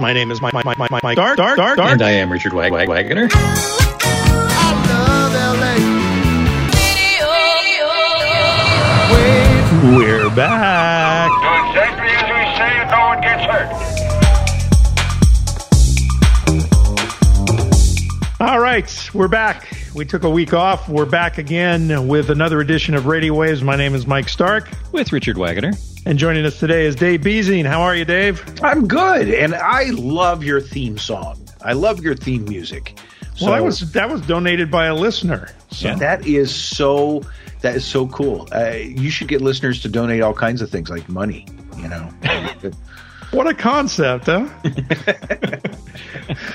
My name is Mike, Mike, Mike, Mike, Mike Dark, Dark, Dark, Dark. And I am Richard Wag- Wag- Wagner. We're back. Do exactly as we say and no one gets hurt. All right, we're back. We took a week off. We're back again with another edition of Radio Waves. My name is Mike Stark, With Richard Wagner. And joining us today is Dave Beasing. How are you, Dave? I'm good, and I love your theme song. I love your theme music. So well, that was that was donated by a listener. So that is so that is so cool. Uh, you should get listeners to donate all kinds of things like money. You know, what a concept, huh?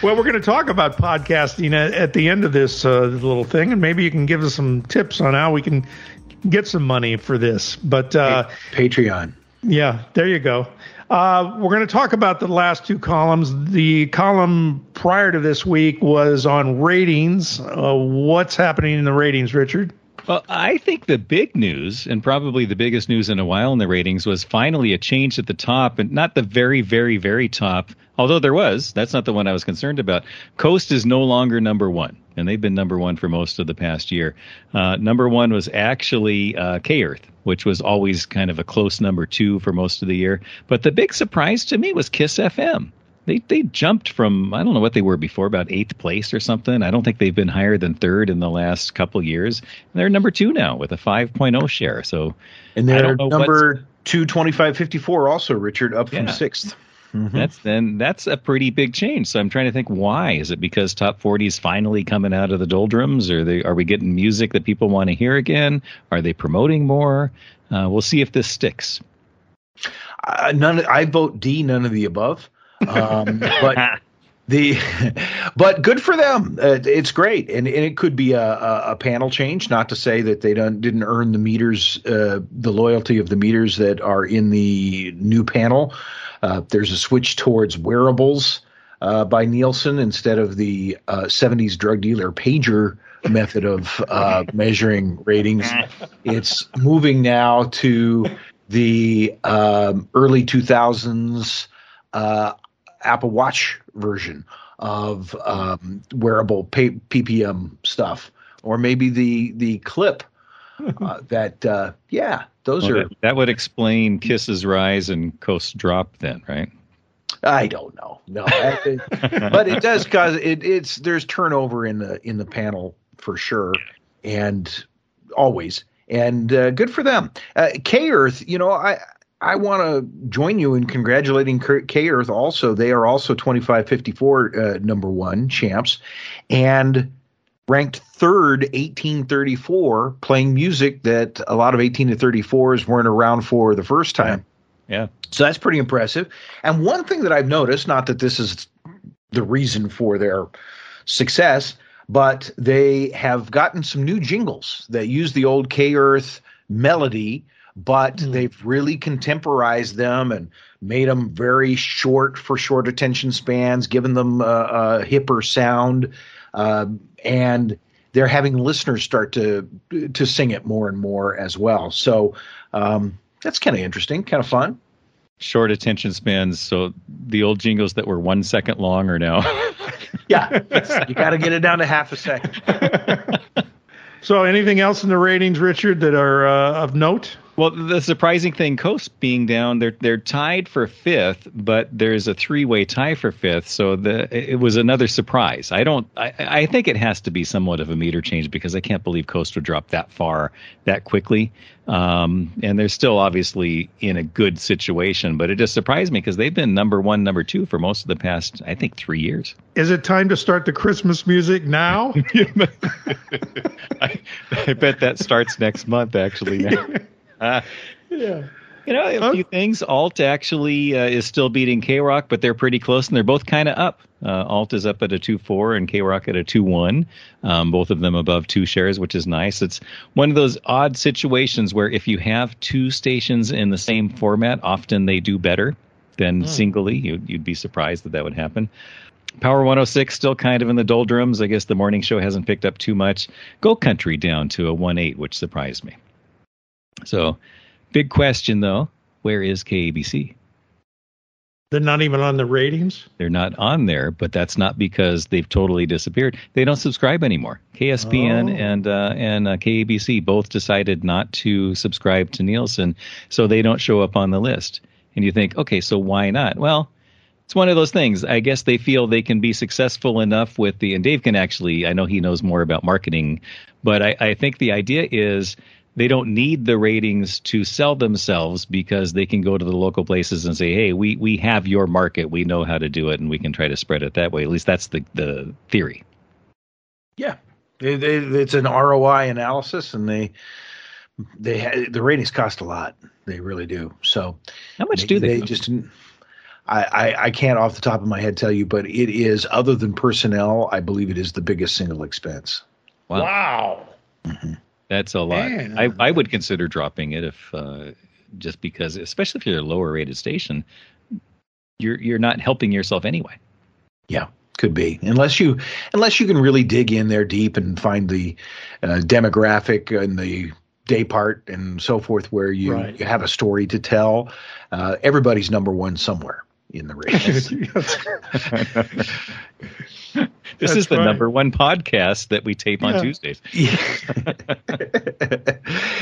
well, we're going to talk about podcasting at, at the end of this uh, little thing, and maybe you can give us some tips on how we can get some money for this. But uh, Patreon. Yeah, there you go. Uh, we're going to talk about the last two columns. The column prior to this week was on ratings. Uh, what's happening in the ratings, Richard? Well, I think the big news, and probably the biggest news in a while in the ratings, was finally a change at the top, and not the very, very, very top. Although there was, that's not the one I was concerned about. Coast is no longer number one, and they've been number one for most of the past year. Uh, number one was actually uh, K Earth, which was always kind of a close number two for most of the year. But the big surprise to me was Kiss FM they they jumped from I don't know what they were before about eighth place or something. I don't think they've been higher than third in the last couple years. And they're number two now with a 5.0 share. So And they're number two twenty five fifty four also, Richard, up from Yeah. 6th that's then that's a pretty big change. So I'm trying to think why is it because top 40 is finally coming out of the doldrums, or they are we getting music that people want to hear again? Are they promoting more? Uh, we'll see if this sticks. Uh, none. I vote D. None of the above. Um, but the but good for them. Uh, it's great, and, and it could be a, a, a panel change. Not to say that they don't didn't earn the meters, uh, the loyalty of the meters that are in the new panel. Uh, there's a switch towards wearables uh, by Nielsen instead of the uh, 70s drug dealer pager method of uh, measuring ratings. It's moving now to the um, early 2000s uh, Apple Watch version of um, wearable pa- PPM stuff, or maybe the the clip uh, that uh, yeah, those Well, are that, that would explain Kiss's rise and Coast drop then, right? I don't know. No, but it does cause it, it's there's turnover in the in the panel for sure, and always, and uh, good for them. Uh, K Earth, you know, I I want to join you in congratulating K Earth. Also, they are also 2554 uh, number one champs, and ranked third 1834 playing music that a lot of 18 to 34s weren't around for the first time Yeah. so that's pretty impressive. And one thing that I've noticed, not that this is the reason for their success, but they have gotten some new jingles that use the old K Earth melody, but they've really contemporized them and made them very short for short attention spans, given them a, a hipper sound, um, and they're having listeners start to to sing it more and more as well. So um, that's kind of interesting, kind of fun. Short attention spans. So the old jingles that were one second long are now. Yeah, you got to get it down to half a second. So, anything else in the ratings, Richard, that are uh, of note? Well, the surprising thing, Coast being down, they're they're tied for fifth, but there's a three way tie for fifth. So the it was another surprise. I don't. I, I think it has to be somewhat of a meter change because I can't believe Coast would drop that far that quickly. Um, and they're still obviously in a good situation, but it just surprised me because they've been number one, number two for most of the past, I think, three years. Is it time to start the Christmas music now? I, I bet that starts next month, actually. Now. Yeah. You know, a few things. Alt actually uh, is still beating K Rock, but they're pretty close, and they're both kind of up. Uh, Alt is up at a two four, and K Rock at a two one. Um, both of them above two shares, which is nice. It's one of those odd situations where if you have two stations in the same format, often they do better than singly. You'd, you'd be surprised that that would happen. Power 106 still kind of in the doldrums. I guess the morning show hasn't picked up too much. Go Country down to a 1 8, which surprised me. So, big question though where is KABC? They're not even on the ratings. They're not on there, but that's not because they've totally disappeared. They don't subscribe anymore. KSPN Oh. and uh, and uh, KABC both decided not to subscribe to Nielsen, so they don't show up on the list. And you think, okay, so why not? Well, it's one of those things. I guess they feel they can be successful enough with the, and Dave can actually, I know he knows more about marketing, but I, I think the idea is they don't need the ratings to sell themselves because they can go to the local places and say, hey, we, we have your market. We know how to do it and we can try to spread it that way. At least that's the, the theory. Yeah, It- it- it's an ROI analysis, and they they the ratings cost a lot. They really do. So How much do they? they just? I, I I can't off the top of my head tell you, but it is other than personnel. I believe it is the biggest single expense. Wow. Wow. Mm-hmm. That's a lot. Man. I, I would consider dropping it if uh, just because, especially if you're a lower rated station, you're you're not helping yourself anyway. Yeah, could be unless you unless you can really dig in there deep and find the uh, demographic and the day part and so forth where you, Right. you have a story to tell. Uh, everybody's number one somewhere in the ratings. This That's is the right. number one podcast that we tape on Yeah. Tuesdays.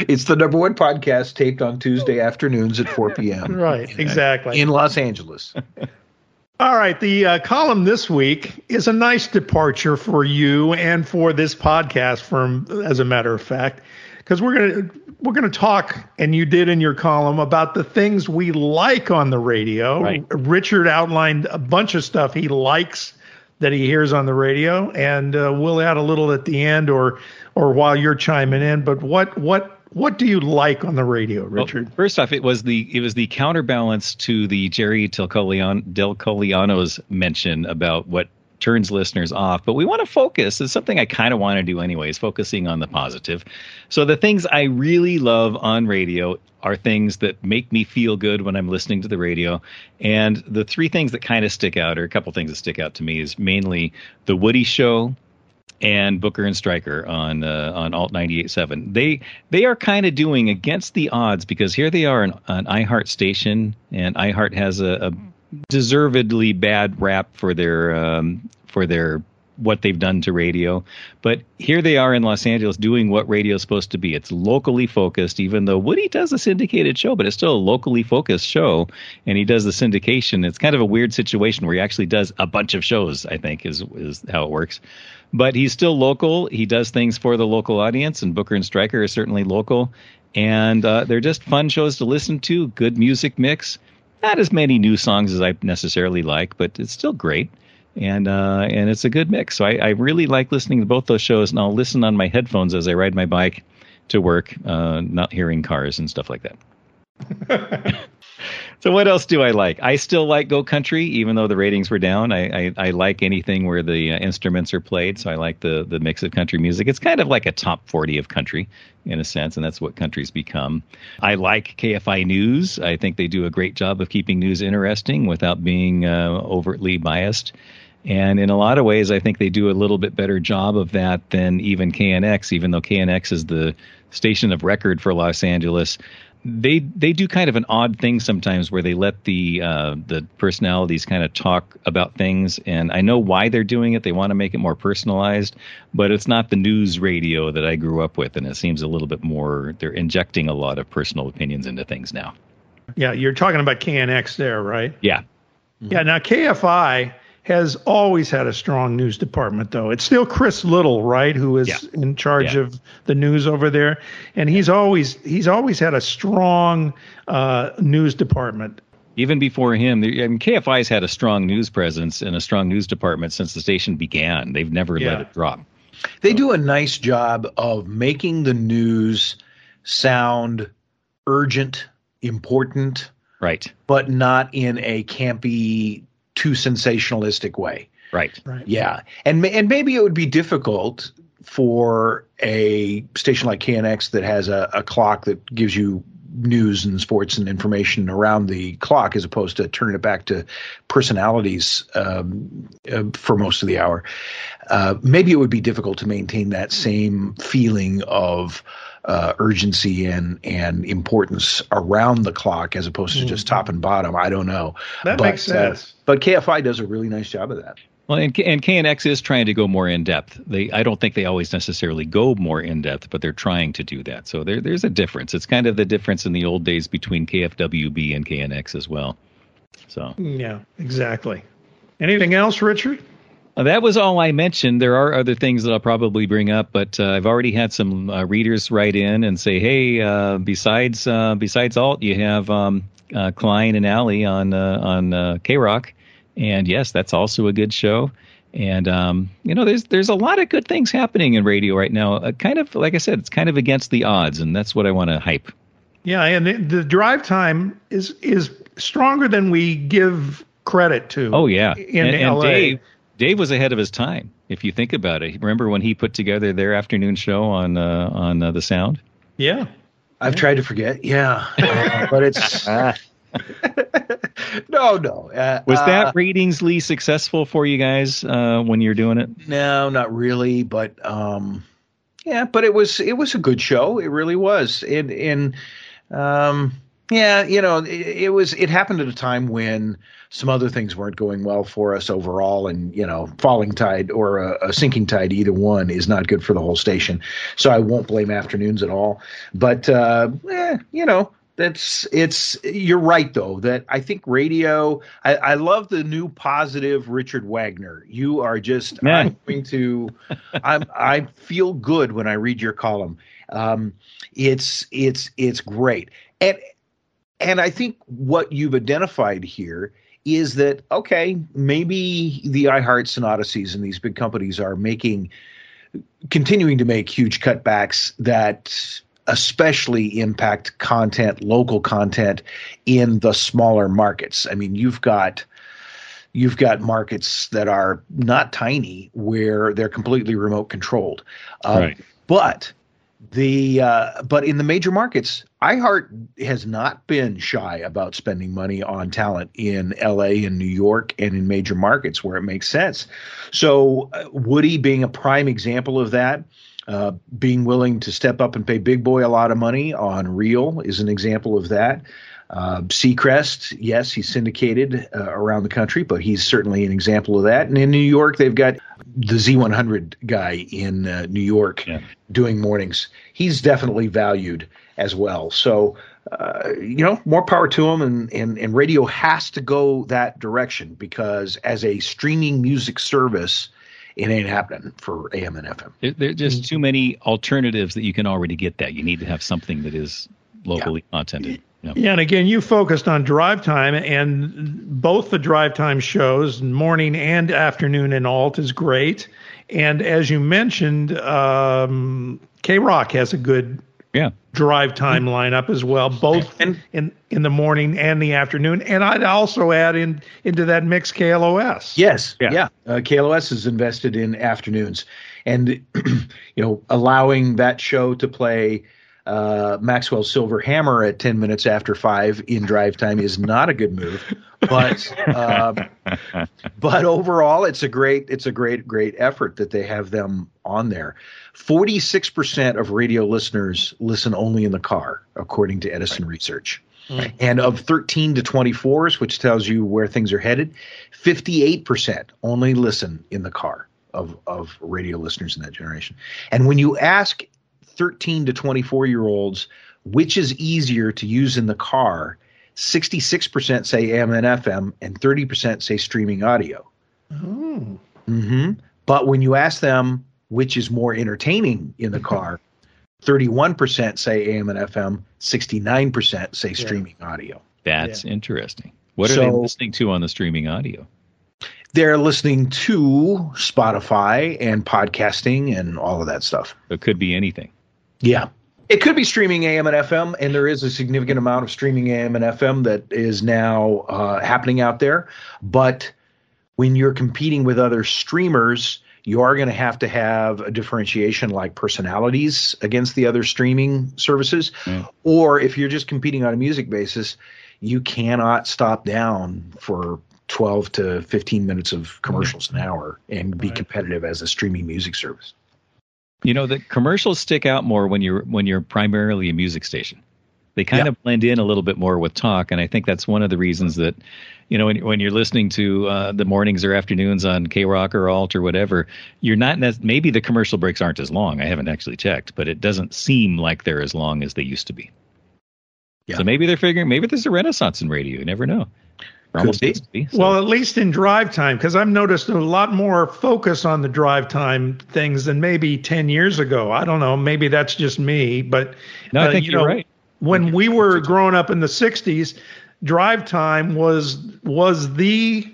it's the number one podcast taped on Tuesday afternoons at 4 p.m. Right, in- exactly. In Los Angeles. All right, the uh, column this week is a nice departure for you and for this podcast. From as a matter of fact, because we're gonna we're gonna talk, and you did in your column about the things we like on the radio. Right. Richard outlined a bunch of stuff he likes that he hears on the radio, and uh, we'll add a little at the end or or while you're chiming in. But what what what do you like on the radio, Well, Richard? first off, it was the it was the counterbalance to the Jerry Del Colliano's mention about what turns listeners off. But we want to focus. It's something I kind of want to do anyways, focusing on the positive. So the things I really love on radio are things that make me feel good when I'm listening to the radio. And the three things that kind of stick out, or a couple things that stick out to me, is mainly the Woody Show, and Booker and Stryker on uh, on Alt 98.7. They they are kind of doing against the odds because here they are an, an iHeart station, and iHeart has a, a deservedly bad rap for their um, for their what they've done to radio. But here they are in Los Angeles doing what radio is supposed to be. It's locally focused, even though Woody does a syndicated show, but it's still a locally focused show, and he does the syndication. It's kind of a weird situation where he actually does a bunch of shows. I think is is how it works. But he's still local. He does things for the local audience, and Booker and Stryker are certainly local. And uh, they're just fun shows to listen to. Good music mix. Not as many new songs as I necessarily like, but it's still great and uh, and it's a good mix. So I, I really like listening to both those shows, and I'll listen on my headphones as I ride my bike to work, uh, not hearing cars and stuff like that. so what else do I like? I still like Go Country, even though the ratings were down. I I, I like anything where the uh, instruments are played, so I like the the mix of country music. It's kind of like a top forty of country in a sense, and that's what country's become. I like KFI News. I think they do a great job of keeping news interesting without being uh, overtly biased. And in a lot of ways, I think they do a little bit better job of that than even KNX, even though KNX is the station of record for Los Angeles. They they do kind of an odd thing sometimes where they let the uh, the personalities kind of talk about things, and I know why they're doing it. They want to make it more personalized, but it's not the news radio that I grew up with, and it seems a little bit more. They're injecting a lot of personal opinions into things now. Yeah, you're talking about KNX there, right? Yeah, Yeah, now KFI has always had a strong news department, though. It's still Chris Little, right, who is Yeah. in charge Yeah. of the news over there, and he's always he's always had a strong uh, news department. even before him, the- I mean, KFI's had a strong news presence and a strong news department since the station began. They've never Yeah. let it drop. They do a nice job of making the news sound urgent, important, Right, but not in a campy, too sensationalistic way. right. Right. Yeah, and and maybe it would be difficult for a station like KNX that has a, a clock that gives you news and sports and information around the clock as opposed to turning it back to personalities um, uh, for most of the hour. Uh, maybe it would be difficult to maintain that same feeling of uh, urgency and and importance around the clock as opposed to just top and bottom. I don't know. That but, makes sense. Uh, but KFI does a really nice job of that. Well, and, and KNX is trying to go more in depth. They, I don't think they always necessarily go more in depth, but they're trying to do that. So there, there's a difference. It's kind of the difference in the old days between KFWB and KNX as well. So Yeah, exactly. Anything else, Richard? Uh, that was all I mentioned. There are other things that I'll probably bring up, but uh, I've already had some uh, readers write in and say, "Hey, uh, besides uh, besides Alt, you have um, uh, Klein and Ally on on K Rock." And yes, that's also a good show. And um, you know, there's there's a lot of good things happening in radio right now. Uh, kind of like I said, it's kind of against the odds, and that's what I want to hype. Yeah, and the, the drive time is is stronger than we give credit to. Oh yeah, in and, and LA. Dave Dave was ahead of his time. If you think about it, remember when he put together their afternoon show on uh, on uh, the Sound? Yeah. I've tried to forget, yeah, uh, but it's no, no. Uh, Was that uh, ratingsly successful for you guys uh, when you're doing it? no, not really, but um, yeah, but it was it was a good show. It really was, and and um, yeah, you know, it, it was it happened at a time when some other things weren't going well for us overall, and you know, falling tide or a, a sinking tide, either one is not good for the whole station. So I won't blame afternoons at all, but uh, eh, you know. That's it's you're right though that I think radio I, I love the new positive Richard Wagner. You are just Man. I'm going to I'm I feel good when I read your column. Um, it's it's it's great and and I think what you've identified here is that okay maybe the iHearts and Audacys and these big companies are making continuing to make huge cutbacks that especially impact content, local content in the smaller markets. I mean, you've got you've got markets that are not tiny where they're completely remote controlled. Um, Right. But the uh, but in the major markets, iHeart has not been shy about spending money on talent in LA and New York and in major markets where it makes sense. So uh, Woody being a prime example of that. Uh, being willing to step up and pay Big Boy a lot of money on Real is an example of that. Uh, Seacrest, yes, he's syndicated uh, around the country, but he's certainly an example of that. And in New York, they've got the Z100 guy in uh, New York Yeah. doing mornings. He's definitely valued as well. So, uh, you know, more power to him. And, and, and radio has to go that direction because as a streaming music service, it ain't happening for AM and FM. There, there are just too many alternatives that you can already get that. You need to have something that is locally contented. Yeah. Yeah, and again, you focused on drive time, and both the drive time shows, morning and afternoon in alt, is great. And as you mentioned, um, K Rock has a good Yeah. drive time lineup as well, both And- in in the morning and the afternoon. And I'd also add in into that mix KLOS. Yes, Yeah. yeah. Uh, KLOS is invested in afternoons, and you know, allowing that show to play uh, Maxwell's Silver Hammer at ten minutes after five in drive time is not a good move. But um, but overall, it's a great it's a great great effort that they have them on there. Forty six percent of radio listeners listen only in the car, according to Edison Research. And of 13 to 24s, which tells you where things are headed, 58% only listen in the car of, of radio listeners in that generation. And when you ask 13 to 24 year olds which is easier to use in the car, 66% say AM and FM and 30% say streaming audio. Oh. hmm But when you ask them which is more entertaining in the car, 31% say AM and FM, 69% say streaming audio. That's interesting. What are So- they listening to on the streaming audio? They're listening to Spotify and podcasting and all of that stuff. It could be anything. Yeah. It could be streaming AM and FM, and there is a significant amount of streaming AM and FM that is now uh, happening out there. But when you're competing with other streamers, you are going to have to have a differentiation like personalities against the other streaming services. Or if you're just competing on a music basis, you cannot stop down for 12 to 15 minutes of commercials an hour and be Right. competitive as a streaming music service. You know, the commercials stick out more when you're when you're primarily a music station. They kind Yeah. of blend in a little bit more with talk, and I think that's one of the reasons that, you know, when, when you're listening to uh, the mornings or afternoons on K Rock or Alt or whatever, you're not maybe the commercial breaks aren't as long. I haven't actually checked, but it doesn't seem like they're as long as they used to be. Yeah. So maybe they're figuring maybe there's a renaissance in radio. You never know. Almost so- Well, at least in drive time, because I've noticed a lot more focus on the drive time things than maybe 10 years ago. I don't know. Maybe that's just me, but no, I uh, think you you're know, right. when we were growing up in the 60s, drive time was was the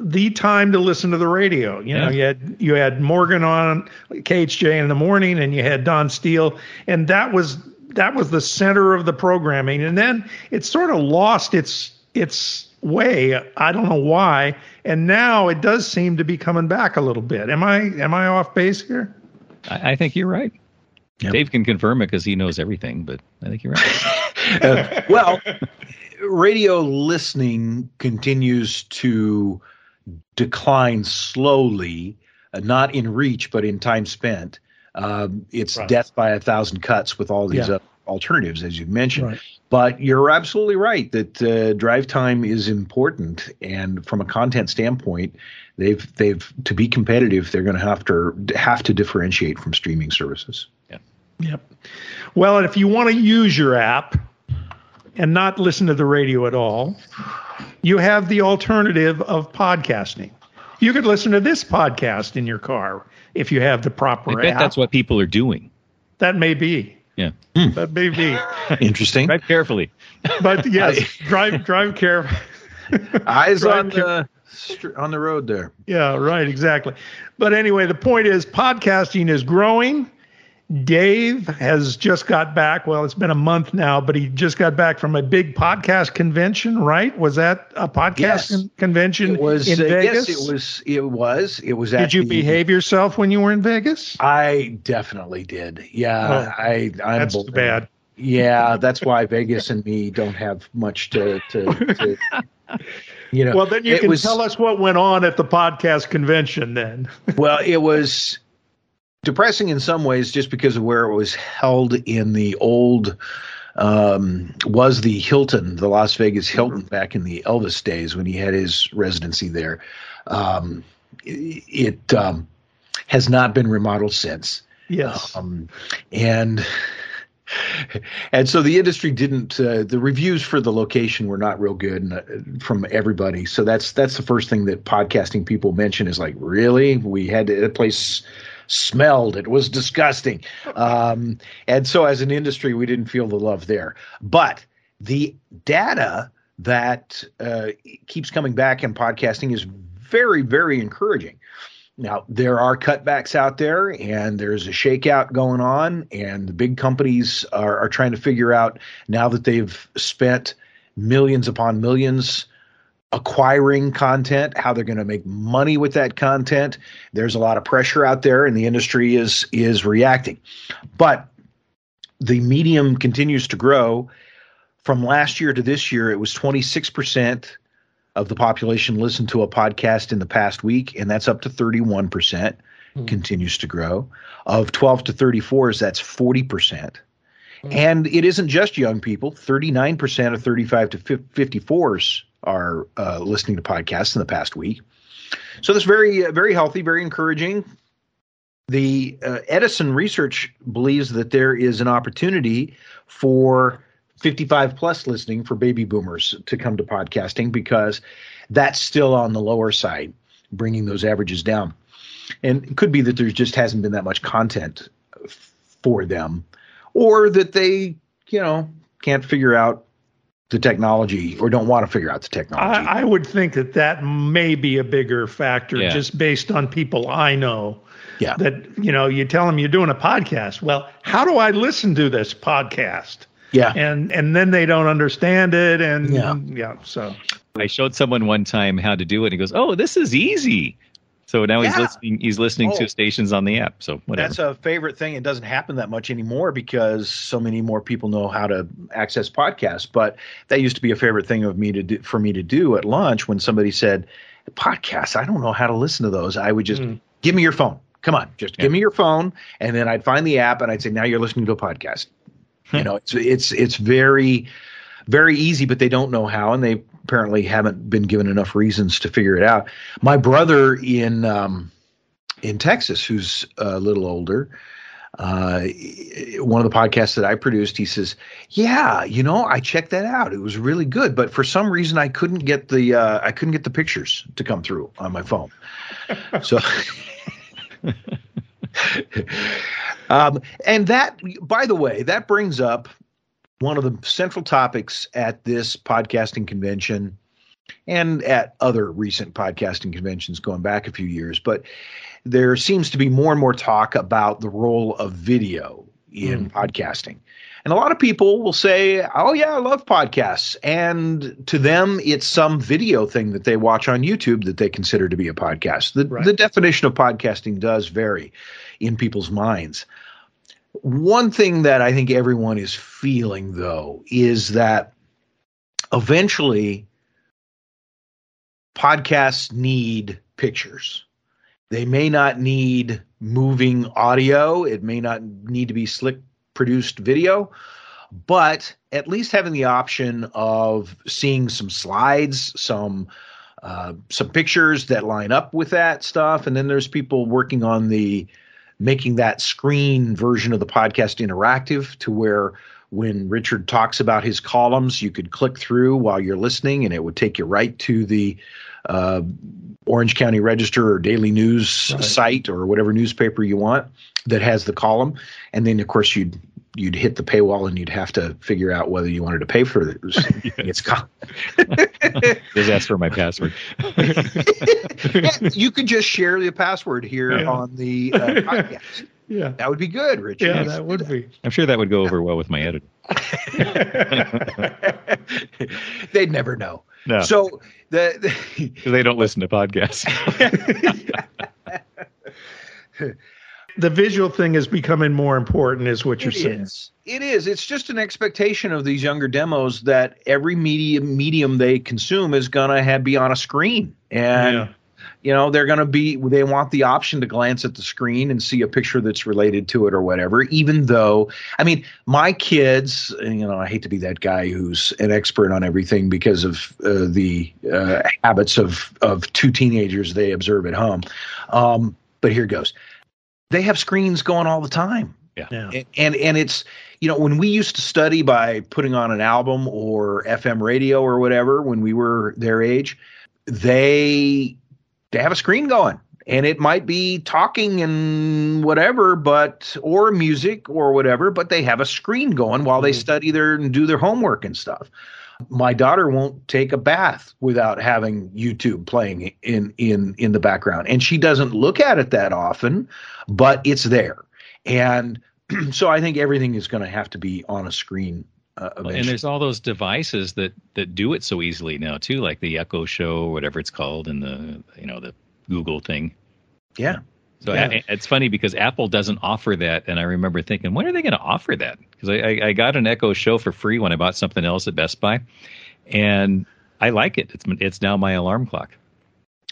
the time to listen to the radio. You know, Yeah. you had you had Morgan on KHJ in the morning, and you had Don Steele, and that was that was the center of the programming. And then it sort of lost its its way. I don't know why. And now it does seem to be coming back a little bit. Am I am I off base here? I, I think you're right. Yep. Dave can confirm it because he knows everything, but I think you're right. Uh, well, radio listening continues to decline slowly, uh, not in reach, but in time spent. Um, it's Right. death by a thousand cuts with all these Yeah. uh, alternatives, as you've mentioned. Right. But you're absolutely right that uh, drive time is important, and from a content standpoint, they've they've to be competitive, they're going to have to have to differentiate from streaming services. Yeah. Yep. Well, and if you want to use your app and not listen to the radio at all, you have the alternative of podcasting. You could listen to this podcast in your car if you have the proper I bet app. that's what people are doing. that may be. Yeah. Hmm. That may be. Interesting. Drive carefully. But yes, drive drive care. Eyes Drive on care- the on the road there. Yeah, right, exactly. But anyway, the point is podcasting is growing. Dave has just got back. Well, it's been a month now, but he just got back from a big podcast convention, right? Was that a podcast Yes. con- convention It was in uh, Vegas? yes, it was it was it was. Did you the- behave yourself when you were in Vegas? I definitely did. Yeah, Oh, I I'm That's bold. too bad. Yeah, that's why Vegas and me don't have much to to. to you know, Well, then you can was, tell us what went on at the podcast convention then. Well, it was depressing in some ways just because of where it was held in the old um, was the Hilton, the Las Vegas Hilton back in the Elvis days when he had his residency there. Um, it um, has not been remodeled since. yes. Um, and and so the industry didn't. Uh, the reviews for the location were not real good uh, from everybody. So that's that's the first thing that podcasting people mention is like, really, we had to, that place smelled. It was disgusting. Um, and so as an industry, we didn't feel the love there. But the data that uh, keeps coming back in podcasting is very, very encouraging. Now, there are cutbacks out there and there's a shakeout going on, and the big companies are, are trying to figure out now that they've spent millions upon millions acquiring content, how they're going to make money with that content. There's a lot of pressure out there, and the industry is is reacting. But the medium continues to grow. From last year to this year, it was 26% of the population listened to a podcast in the past week, and that's up to 31%. percent hmm. Continues to grow. Of 12 to 34s, that's 40%. And it isn't just young people. 39% of 35 to 54s are uh, listening to podcasts in the past week. So that's very, uh, very healthy, very encouraging. The uh, Edison research believes that there is an opportunity for 55 plus listening for baby boomers to come to podcasting because that's still on the lower side, bringing those averages down. And it could be that there just hasn't been that much content for them, or that they, you know, can't figure out the technology or don't want to figure out the technology. I, I would think that that may be a bigger factor Yeah. just based on people I know. yeah. That, you know, you tell them you're doing a podcast. Well, how do I listen to this podcast? yeah. And and then they don't understand it. And Yeah. yeah, so I showed someone one time how to do it. And he goes, "Oh, this is easy." So now he's listening. He's listening Oh. to stations on the app. So whatever. That's a favorite thing. It doesn't happen that much anymore because so many more people know how to access podcasts. But that used to be a favorite thing of me to do, for me to do at lunch when somebody said, "Podcasts, I don't know how to listen to those." I would just Mm. give me your phone. Come on, just Yeah. give me your phone, and then I'd find the app and I'd say, "Now you're listening to a podcast." you know, it's it's it's very very easy, but they don't know how, and they apparently haven't been given enough reasons to figure it out. My brother in um, in Texas, who's a little older, uh, one of the podcasts that I produced, he says, "Yeah, you know, I checked that out. It was really good, but for some reason, I couldn't get the uh, I couldn't get the pictures to come through on my phone." so. um, and that, by the way, that brings up one of the central topics at this podcasting convention and at other recent podcasting conventions going back a few years. But there seems to be more and more talk about the role of video in mm. podcasting. And a lot of people will say, Oh, yeah, I love podcasts. And to them, it's some video thing that they watch on YouTube that they consider to be a podcast. The, Right. the definition of podcasting does vary in people's minds. One thing that I think everyone is feeling, though, is that eventually podcasts need pictures. They may not need moving audio, it may not need to be slick produced video, but at least having the option of seeing some slides, some uh, some pictures that line up with that stuff, and then there's people working on the making that screen version of the podcast interactive to where when Richard talks about his columns, you could click through while you're listening, and it would take you right to the uh, Orange County Register or Daily News Right. site or whatever newspaper you want that has the column, and then of course you'd you'd hit the paywall and you'd have to figure out whether you wanted to pay for it. It's col- Just ask for my password. you could just share the password here Yeah. on the uh, podcast. Yeah. That would be good, Richard. Yeah, that would be. I'm sure that would go over well with my editor. They'd never know. No, So the, the 'cause they don't listen to podcasts. The visual thing is becoming more important, is what you're It saying. is. It is. It's just an expectation of these younger demos that every medium medium they consume is gonna have be on a screen, and Yeah. you know they're gonna be. They want the option to glance at the screen and see a picture that's related to it or whatever. Even though, I mean, my kids, you know, I hate to be that guy who's an expert on everything because of uh, the uh, habits of of two teenagers they observe at home. Um, but here goes. They have screens going all the time Yeah. and and and it's you know when we used to study by putting on an album or FM radio or whatever when we were their age, they they have a screen going and it might be talking and whatever, but or music or whatever, but they have a screen going while they Mhm. study their and do their homework and stuff. My daughter won't take a bath without having YouTube playing in in in the background, and she doesn't look at it that often, but it's there. And so I think everything is going to have to be on a screen uh, and there's all those devices that that do it so easily now too, like the Echo Show, whatever it's called, and the you know the Google thing. yeah, So Yeah. a- it's funny because Apple doesn't offer that, and I remember thinking, when are they going to offer that? Because I, I, I got an Echo Show for free when I bought something else at Best Buy, and I like it. It's it's now my alarm clock.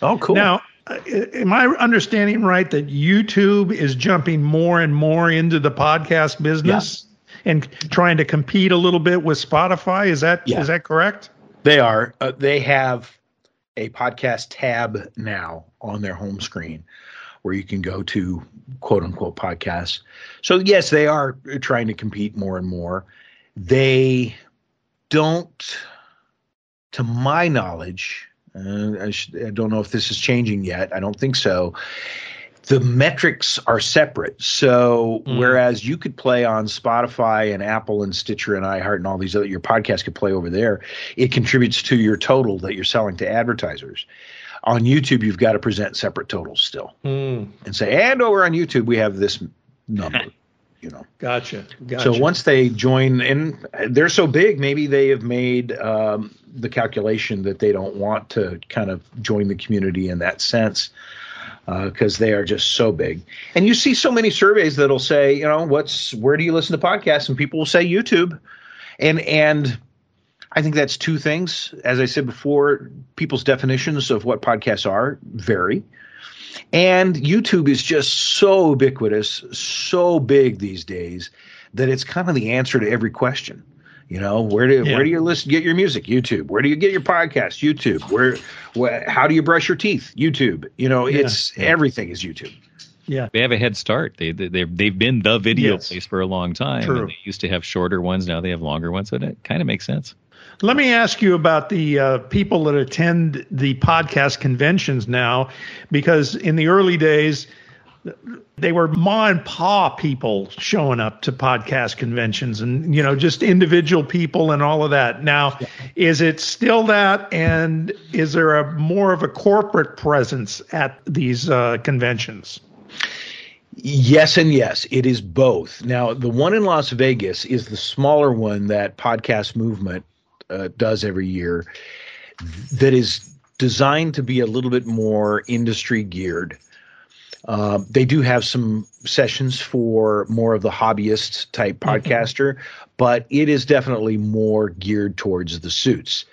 oh cool. Now, uh, am I understanding right that YouTube is jumping more and more into the podcast business and trying to compete a little bit with Spotify? Is that is Yeah. that correct? They are. Uh, they have a podcast tab now on their home screen where you can go to quote unquote podcasts. So, yes, they are trying to compete more and more. They don't, to my knowledge, uh, I, sh- I don't know if this is changing yet. I don't think so. The metrics are separate. So, Mm. whereas you could play on Spotify and Apple and Stitcher and iHeart and all these other, your podcast could play over there it contributes to your total that you're selling to advertisers. On YouTube, you've got to present separate totals still and say, and over on YouTube, we have this number. You know, Gotcha. Gotcha. so once they join, and they're so big, maybe they have made um, the calculation that they don't want to kind of join the community in that sense. because they are just so big. And you see so many surveys that'll say, you know, what's where do you listen to podcasts? And people will say YouTube, and and I think that's two things. As I said before, people's definitions of what podcasts are vary. And YouTube is just so ubiquitous, so big these days that it's kind of the answer to every question. You know, where do Yeah. where do you listen get your music? YouTube. Where do you get your podcast? YouTube. Where, where how do you brush your teeth? YouTube. You know, it's everything is YouTube. Yeah. They have a head start. They they they've, they've been the video Yes. place for a long time. True. And they used to have shorter ones. Now they have longer ones. So it kind of makes sense. Let me ask you about the uh, people that attend the podcast conventions now, because in the early days, they were ma and pa people showing up to podcast conventions and, you know, just individual people and all of that. Now, is it still that? And is there a more of a corporate presence at these uh, conventions? Yes and yes, it is both. Now, the one in Las Vegas is the smaller one that Podcast Movement uh, does every year that is designed to be a little bit more industry geared. Uh, they do have some sessions for more of the hobbyist type podcaster, but it is definitely more geared towards the suits.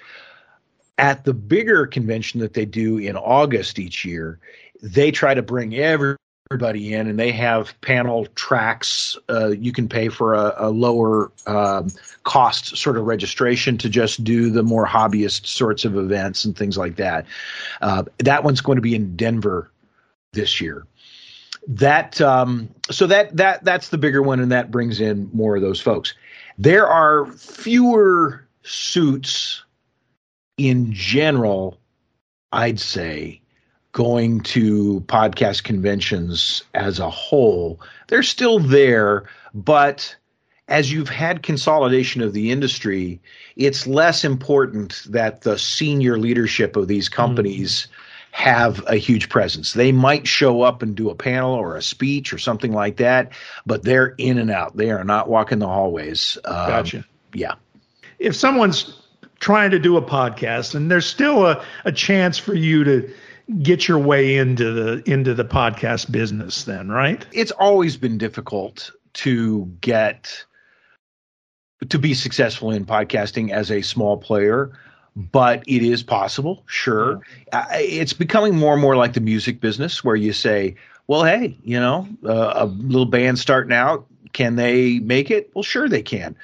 At the bigger convention that they do in August each year, they try to bring every everybody in, and they have panel tracks. Uh, you can pay for a, a lower um, cost sort of registration to just do the more hobbyist sorts of events and things like that. Uh, that one's going to be in Denver this year. That um, so that that that's the bigger one, and that brings in more of those folks. There are fewer suits in general, I'd say, going to podcast conventions as a whole. They're still there, but as you've had consolidation of the industry, it's less important that the senior leadership of these companies have a huge presence. They might show up and do a panel or a speech or something like that, but they're in and out. They are not walking the hallways. Um, Gotcha. Yeah. if someone's trying to do a podcast and there's still a, a chance for you to get your way into the into the podcast business then right? It's always been difficult to get to be successful in podcasting as a small player but it is possible sure. It's becoming more and more like the music business where you say well hey you know uh, a little band starting out can they make it? Well sure they can.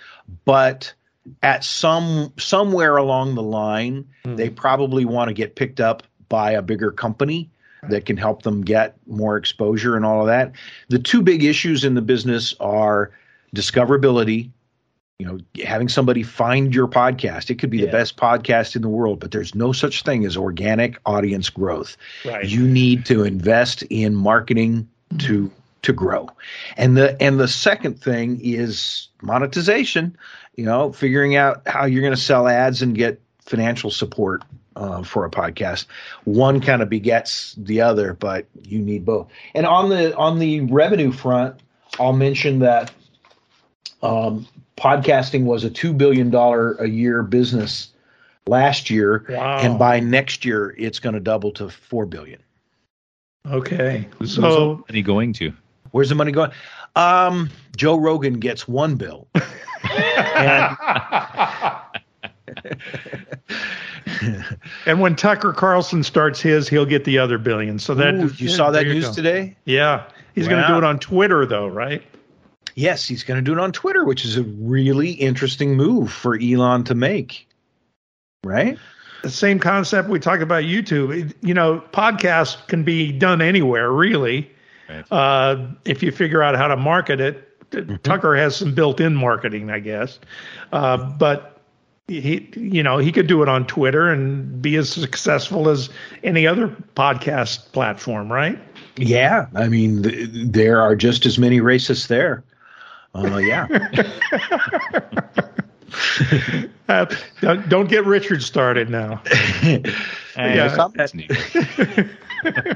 But at some somewhere along the line they probably want to get picked up by a bigger company that can help them get more exposure and all of that. The two big issues in the business are discoverability. You know, having somebody find your podcast. It could be Yeah. the best podcast in the world, but there's no such thing as organic audience growth. Right. You need to invest in marketing to to grow. And the and the second thing is monetization, you know, figuring out how you're going to sell ads and get financial support uh, for a podcast. One kind of begets the other, but you need both. And on the on the revenue front, I'll mention that um, podcasting was a two billion dollar a year business last year, Wow. and by next year it's going to double to four billion. okay Who's so any going to? Where's the money going? Um, Joe Rogan gets one bill. and and when tucker carlson starts his he'll get the other billion so that Ooh, you saw that news today? yeah he's going to do it on twitter though right Yes, he's going to do it on Twitter, which is a really interesting move for Elon to make. Right? the same concept we talk about youtube It- you know podcasts can be done anywhere really Right. uh, if you figure out how to market it tucker has some built-in marketing i guess uh, but he you know he could do it on twitter and be as successful as any other podcast platform right Yeah. I mean, th- there are just as many racists there. Uh, yeah. uh, don't, don't get richard started now Yeah.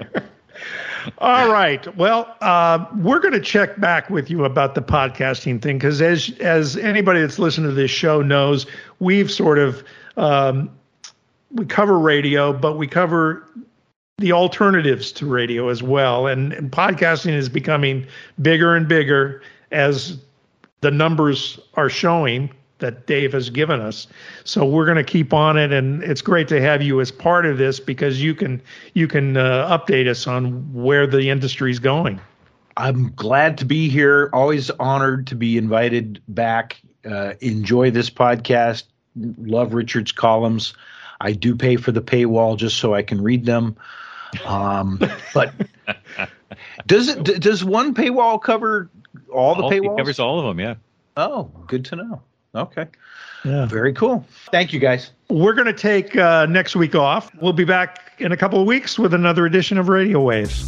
All right. Well, uh, we're going to check back with you about the podcasting thing because, as as anybody that's listened to this show knows, we've sort of um, we cover radio, but we cover the alternatives to radio as well. And, and podcasting is becoming bigger and bigger as the numbers are showing that Dave has given us. So we're going to keep on it, and it's great to have you as part of this because you can you can uh, update us on where the industry is going. I'm glad to be here. Always honored to be invited back. Uh, enjoy this podcast. Love Richard's columns. I do pay for the paywall just so I can read them. Um, but does it? d- Does one paywall cover all the All- he paywalls? covers all of them. Yeah. oh, good to know. Okay, Yeah. very cool. Thank you, guys. We're going to take uh, next week off. We'll be back in a couple of weeks with another edition of Radio Waves.